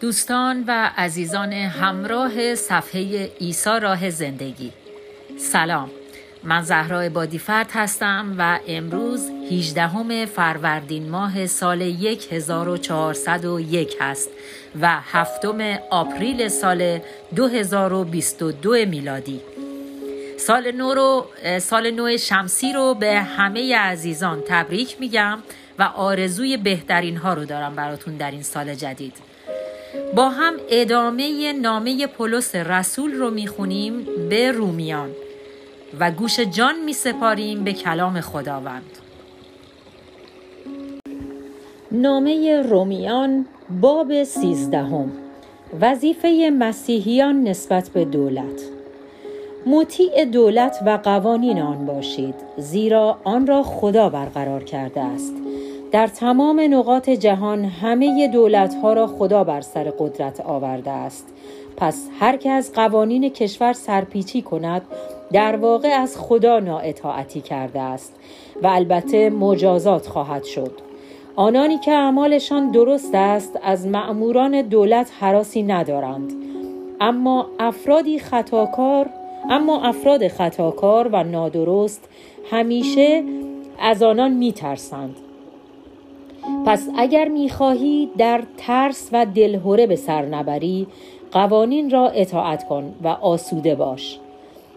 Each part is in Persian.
دوستان و عزیزان همراه صفحه ایسا راه زندگی. سلام. من زهرا بادیفرد هستم و امروز 18 فروردین ماه سال 1401 هست و هفتم آپریل سال 2022 میلادی. سال نو رو سال نو شمسی رو به همه عزیزان تبریک میگم و آرزوی بهترین ها رو دارم براتون در این سال جدید. با هم ادامه نامه پولس رسول رو می‌خونیم به رومیان و گوش جان می سپاریم به کلام خداوند. نامه رومیان باب سیزدهم وظیفه مسیحیان نسبت به دولت. مطیع دولت و قوانین آن باشید زیرا آن را خدا برقرار کرده است. در تمام نقاط جهان همه دولت ها را خدا بر سر قدرت آورده است. پس هر که از قوانین کشور سرپیچی کند در واقع از خدا نااطاعتی کرده است و البته مجازات خواهد شد. آنانی که اعمالشان درست است از مأموران دولت حراسی ندارند. اما افرادی خطاکار اما افراد خطاکار و نادرست همیشه از آنان میترسند. پس اگر می‌خواهی در ترس و دلهوره به سر نبری قوانین را اطاعت کن و آسوده باش.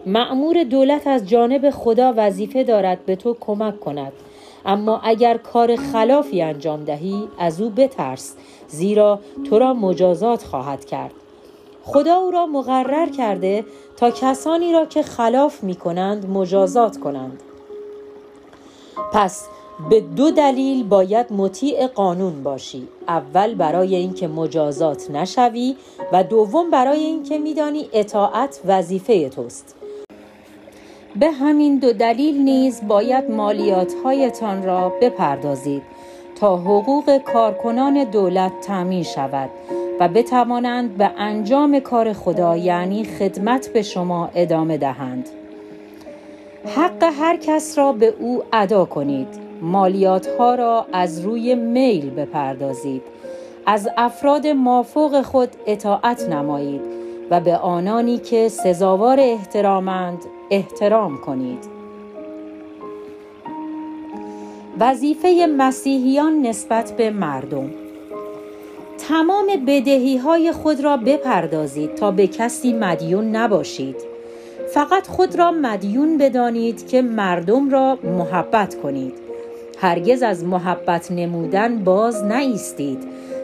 معمور دولت از جانب خدا وظیفه دارد به تو کمک کند. اما اگر کار خلافی انجام دهی از او بترس زیرا تو را مجازات خواهد کرد. خدا او را مقرر کرده تا کسانی را که خلاف می کنند مجازات کنند. پس به دو دلیل باید مطیع قانون باشی. اول برای اینکه مجازات نشوی و دوم برای اینکه میدانی اطاعت وظیفه توست. به همین دو دلیل نیز باید مالیات هایتان را بپردازید تا حقوق کارکنان دولت تامین شود و بتوانند به انجام کار خدا یعنی خدمت به شما ادامه دهند. حق هر کس را به او ادا کنید. مالیات ها را از روی میل بپردازید. از افراد مافوق خود اطاعت نمایید و به آنانی که سزاوار احترامند احترام کنید. وظیفه مسیحیان نسبت به مردم. تمام بدهی های خود را بپردازید تا به کسی مدیون نباشید. فقط خود را مدیون بدانید که مردم را محبت کنید. هرگز از محبت نمودن باز نایستید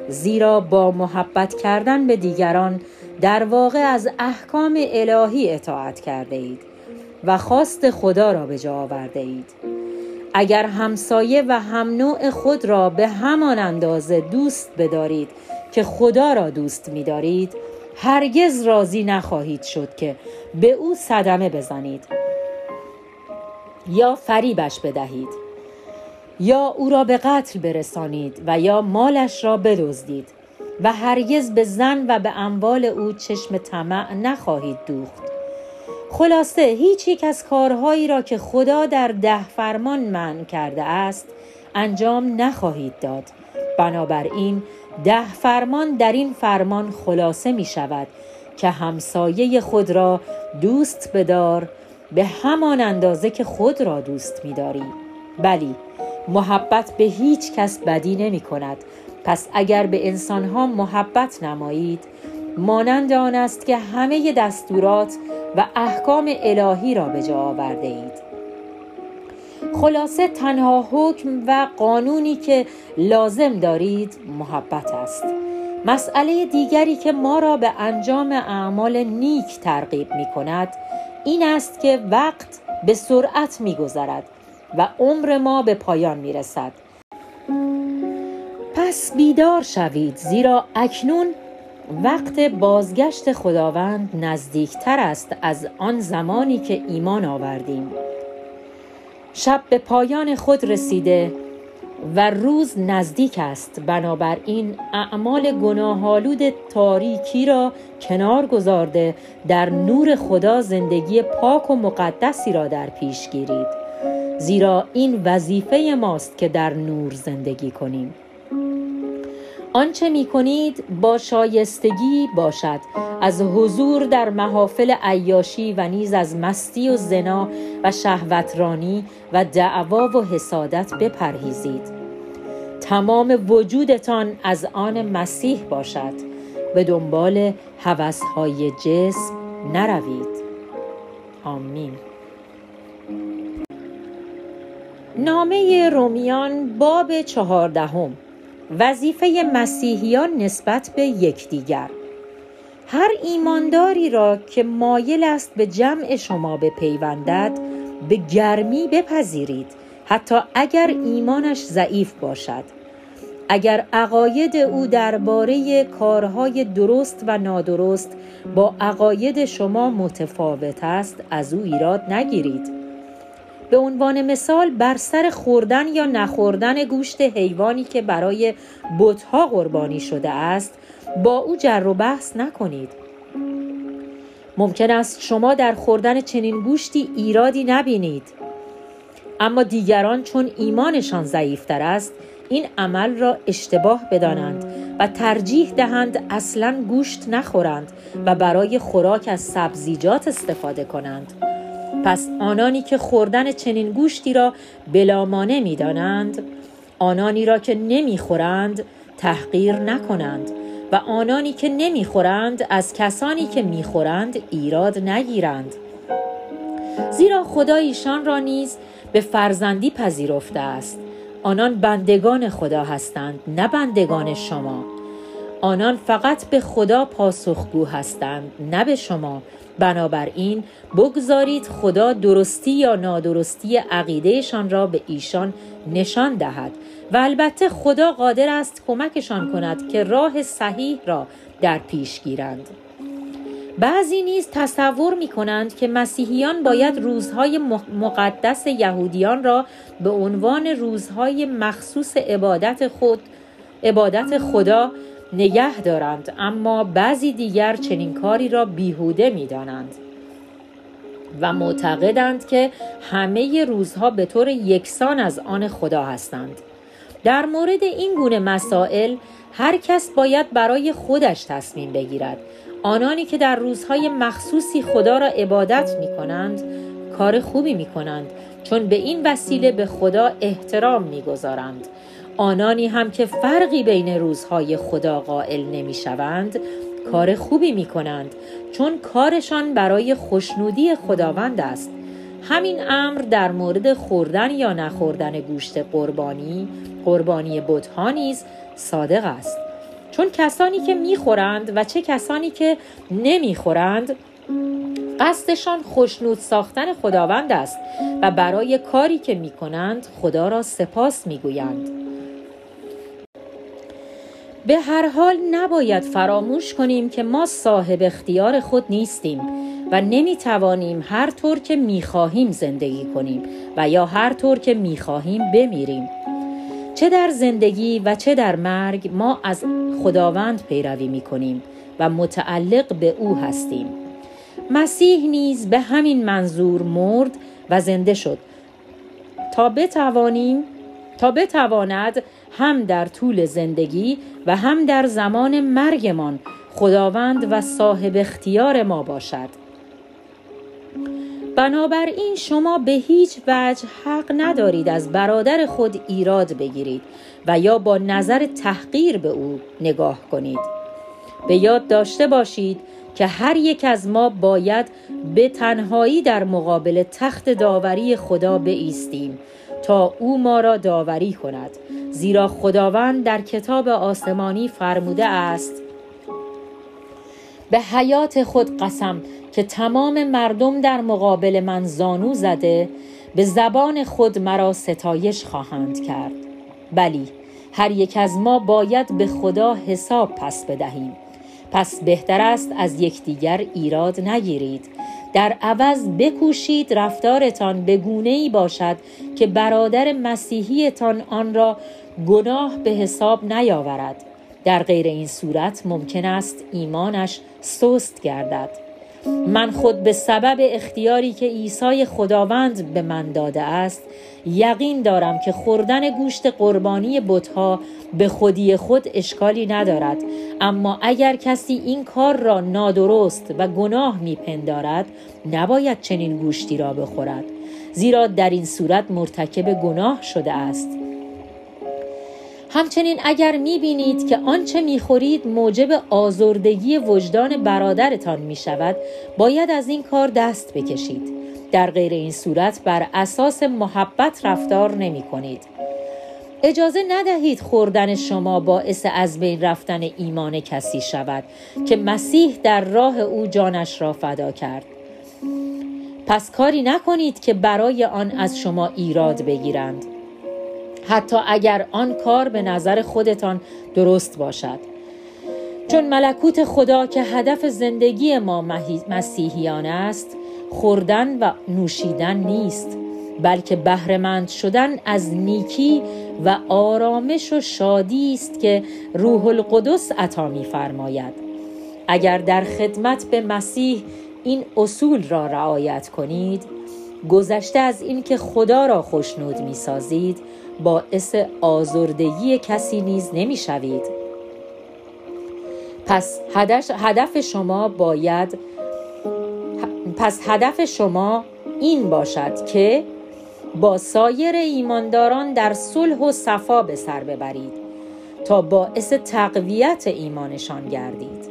زیرا با محبت کردن به دیگران در واقع از احکام الهی اطاعت کرده اید و خواست خدا را به جا آورده اید. اگر همسایه و هم نوع خود را به همان اندازه دوست بدارید که خدا را دوست می‌دارید هرگز راضی نخواهید شد که به او صدمه بزنید یا فریبش بدهید. یا او را به قتل برسانید و یا مالش را بدزدید و هرگز به زن و به اموال او چشم طمع نخواهید دوخت خلاصه هیچ یک از کارهایی را که خدا در ده فرمان من کرده است انجام نخواهید داد بنابراین ده فرمان در این فرمان خلاصه می شود که همسایه خود را دوست بدار به همان اندازه که خود را دوست می داری. بلی محبت به هیچ کس بدی نمی کند. پس اگر به انسانها محبت نمایید مانند آن است که همه دستورات و احکام الهی را به جا آورده اید. خلاصه تنها حکم و قانونی که لازم دارید محبت است. مسئله دیگری که ما را به انجام اعمال نیک ترغیب می کند این است که وقت به سرعت می گذرد. و عمر ما به پایان می رسد پس بیدار شوید زیرا اکنون وقت بازگشت خداوند نزدیکتر است از آن زمانی که ایمان آوردیم. شب به پایان خود رسیده و روز نزدیک است. بنابراین اعمال گناهالود تاریکی را کنار گذارده در نور خدا زندگی پاک و مقدسی را در پیش گیرید. زیرا این وظیفه ماست که در نور زندگی کنیم. آنچه می کنید با شایستگی باشد. از حضور در محافل عیاشی و نیز از مستی و زنا و شهوترانی و دعوا و حسادت بپرهیزید. تمام وجودتان از آن مسیح باشد. به دنبال هوسهای جسم نروید. آمین. نامه رومیان باب چهاردهم. وظیفه مسیحیان نسبت به یکدیگر. هر ایمانداری را که مایل است به جمع شما بپیوندد به گرمی بپذیرید حتی اگر ایمانش ضعیف باشد. اگر عقاید او درباره کارهای درست و نادرست با عقاید شما متفاوت است از او ایراد نگیرید. به عنوان مثال بر سر خوردن یا نخوردن گوشت حیوانی که برای بتها قربانی شده است با او جر و بحث نکنید. ممکن است شما در خوردن چنین گوشتی ایرادی نبینید. اما دیگران چون ایمانشان ضعیفتر است این عمل را اشتباه بدانند و ترجیح دهند اصلا گوشت نخورند و برای خوراک از سبزیجات استفاده کنند. پس آنانی که خوردن چنین گوشتی را بلامانه می دانند آنانی را که نمی‌خورند تحقیر نکنند و آنانی که نمی‌خورند از کسانی که می‌خورند ایراد نگیرند. زیرا خدا ایشان را نیز به فرزندی پذیرفته است. آنان بندگان خدا هستند نه بندگان شما. آنان فقط به خدا پاسخگو هستند نه به شما. بنابراین بگذارید خدا درستی یا نادرستی عقیدهشان را به ایشان نشان دهد و البته خدا قادر است کمکشان کند که راه صحیح را در پیش گیرند. بعضی نیز تصور می کنند که مسیحیان باید روزهای مقدس یهودیان را به عنوان روزهای مخصوص عبادت خود عبادت خدا نگه دارند اما بعضی دیگر چنین کاری را بیهوده می دانند و معتقدند که همه روزها به طور یکسان از آن خدا هستند در مورد این گونه مسائل هر کس باید برای خودش تصمیم بگیرد آنانی که در روزهای مخصوصی خدا را عبادت می کنند کار خوبی می کنند چون به این وسیله به خدا احترام می گذارند. آنانی هم که فرقی بین روزهای خدا قائل نمی شوند کار خوبی می کنند چون کارشان برای خوشنودی خداوند است همین امر در مورد خوردن یا نخوردن گوشت قربانی قربانی بتها نیز صادق است چون کسانی که می‌خورند و چه کسانی که نمی‌خورند قصدشان خوشنود ساختن خداوند است و برای کاری که می کنند خدا را سپاس می گویند. به هر حال نباید فراموش کنیم که ما صاحب اختیار خود نیستیم و نمی توانیم هر طور که می خواهیم زندگی کنیم و یا هر طور که می خواهیم بمیریم. چه در زندگی و چه در مرگ ما از خداوند پیروی می کنیم و متعلق به او هستیم. مسیح نیز به همین منظور مرد و زنده شد تا بتوانیم تا بتواند هم در طول زندگی و هم در زمان مرگمان خداوند و صاحب اختیار ما باشد. بنابراین شما به هیچ وجه حق ندارید از برادر خود ایراد بگیرید و یا با نظر تحقیر به او نگاه کنید. به یاد داشته باشید که هر یک از ما باید به تنهایی در مقابل تخت داوری خدا بایستیم تا او ما را داوری کند. زیرا خداوند در کتاب آسمانی فرموده است به حیات خود قسم که تمام مردم در مقابل من زانو زده به زبان خود مرا ستایش خواهند کرد. بلی هر یک از ما باید به خدا حساب پس بدهیم. پس بهتر است از یکدیگر ایراد نگیرید. در عوض بکوشید رفتارتان به گونه ای باشد که برادر مسیحیتان آن را گناه به حساب نیاورد. در غیر این صورت ممکن است ایمانش سست گردد. من خود به سبب اختیاری که عیسی خداوند به من داده است یقین دارم که خوردن گوشت قربانی بتها به خودی خود اشکالی ندارد. اما اگر کسی این کار را نادرست و گناه میپندارد نباید چنین گوشتی را بخورد. زیرا در این صورت مرتکب گناه شده است. همچنین اگر می بینید که آنچه می خورید موجب آزردگی وجدان برادرتان می شود باید از این کار دست بکشید. در غیر این صورت بر اساس محبت رفتار نمی کنید اجازه ندهید خوردن شما باعث از بین رفتن ایمان کسی شود که مسیح در راه او جانش را فدا کرد. پس کاری نکنید که برای آن از شما ایراد بگیرند. حتی اگر آن کار به نظر خودتان درست باشد. چون ملکوت خدا که هدف زندگی ما مسیحیان است خوردن و نوشیدن نیست بلکه بهرهمند شدن از نیکی و آرامش و شادی است که روح القدس عطا می‌فرماید. اگر در خدمت به مسیح این اصول را رعایت کنید گذشته از اینکه خدا را خوشنود می سازید باعث آزردگی کسی نیز نمی شوید. پس هدف شما باید پس هدف شما این باشد که با سایر ایمانداران در صلح و صفا به سر ببرید تا باعث تقویت ایمانشان گردید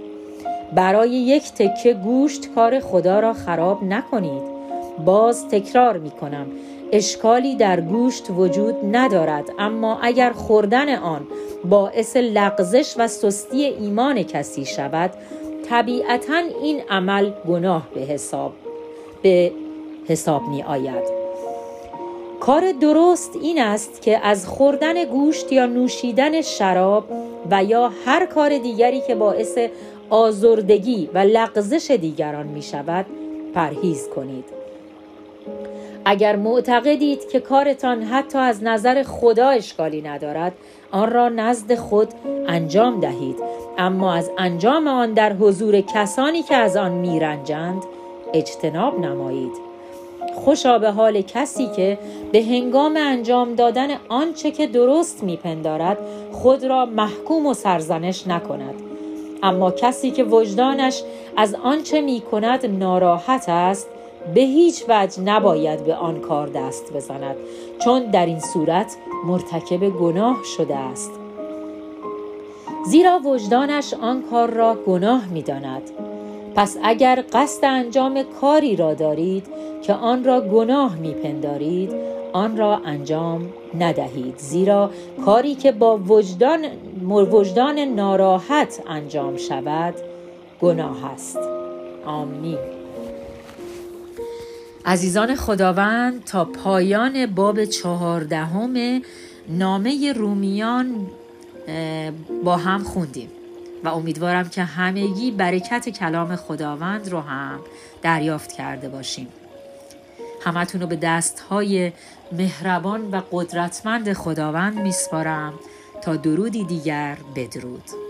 برای یک تکه گوشت کار خدا را خراب نکنید باز تکرار می کنم اشکالی در گوشت وجود ندارد اما اگر خوردن آن باعث لغزش و سستی ایمان کسی شود طبیعتا این عمل گناه به حساب به حساب می آید کار درست این است که از خوردن گوشت یا نوشیدن شراب و یا هر کار دیگری که باعث آزردگی و لغزش دیگران می شود پرهیز کنید. اگر معتقدید که کارتان حتی از نظر خدا اشکالی ندارد آن را نزد خود انجام دهید. اما از انجام آن در حضور کسانی که از آن میرنجند اجتناب نمایید. خوشا به حال کسی که به هنگام انجام دادن آنچه که درست میپندارد خود را محکوم و سرزنش نکند. اما کسی که وجدانش از آنچه می کند ناراحت است به هیچ وجه نباید به آن کار دست بزند چون در این صورت مرتکب گناه شده است. زیرا وجدانش آن کار را گناه می داند. پس اگر قصد انجام کاری را دارید که آن را گناه می پندارید آن را انجام ندهید. زیرا کاری که با وجدان, وجدان ناراحت انجام شود گناه است. آمین. عزیزان خداوند تا پایان باب چهاردهم نامه رومیان با هم خوندیم و امیدوارم که همگی برکت کلام خداوند رو هم دریافت کرده باشیم. همتون رو به دست های مهربان و قدرتمند خداوند میسپارم. تا درودی دیگر بدرود.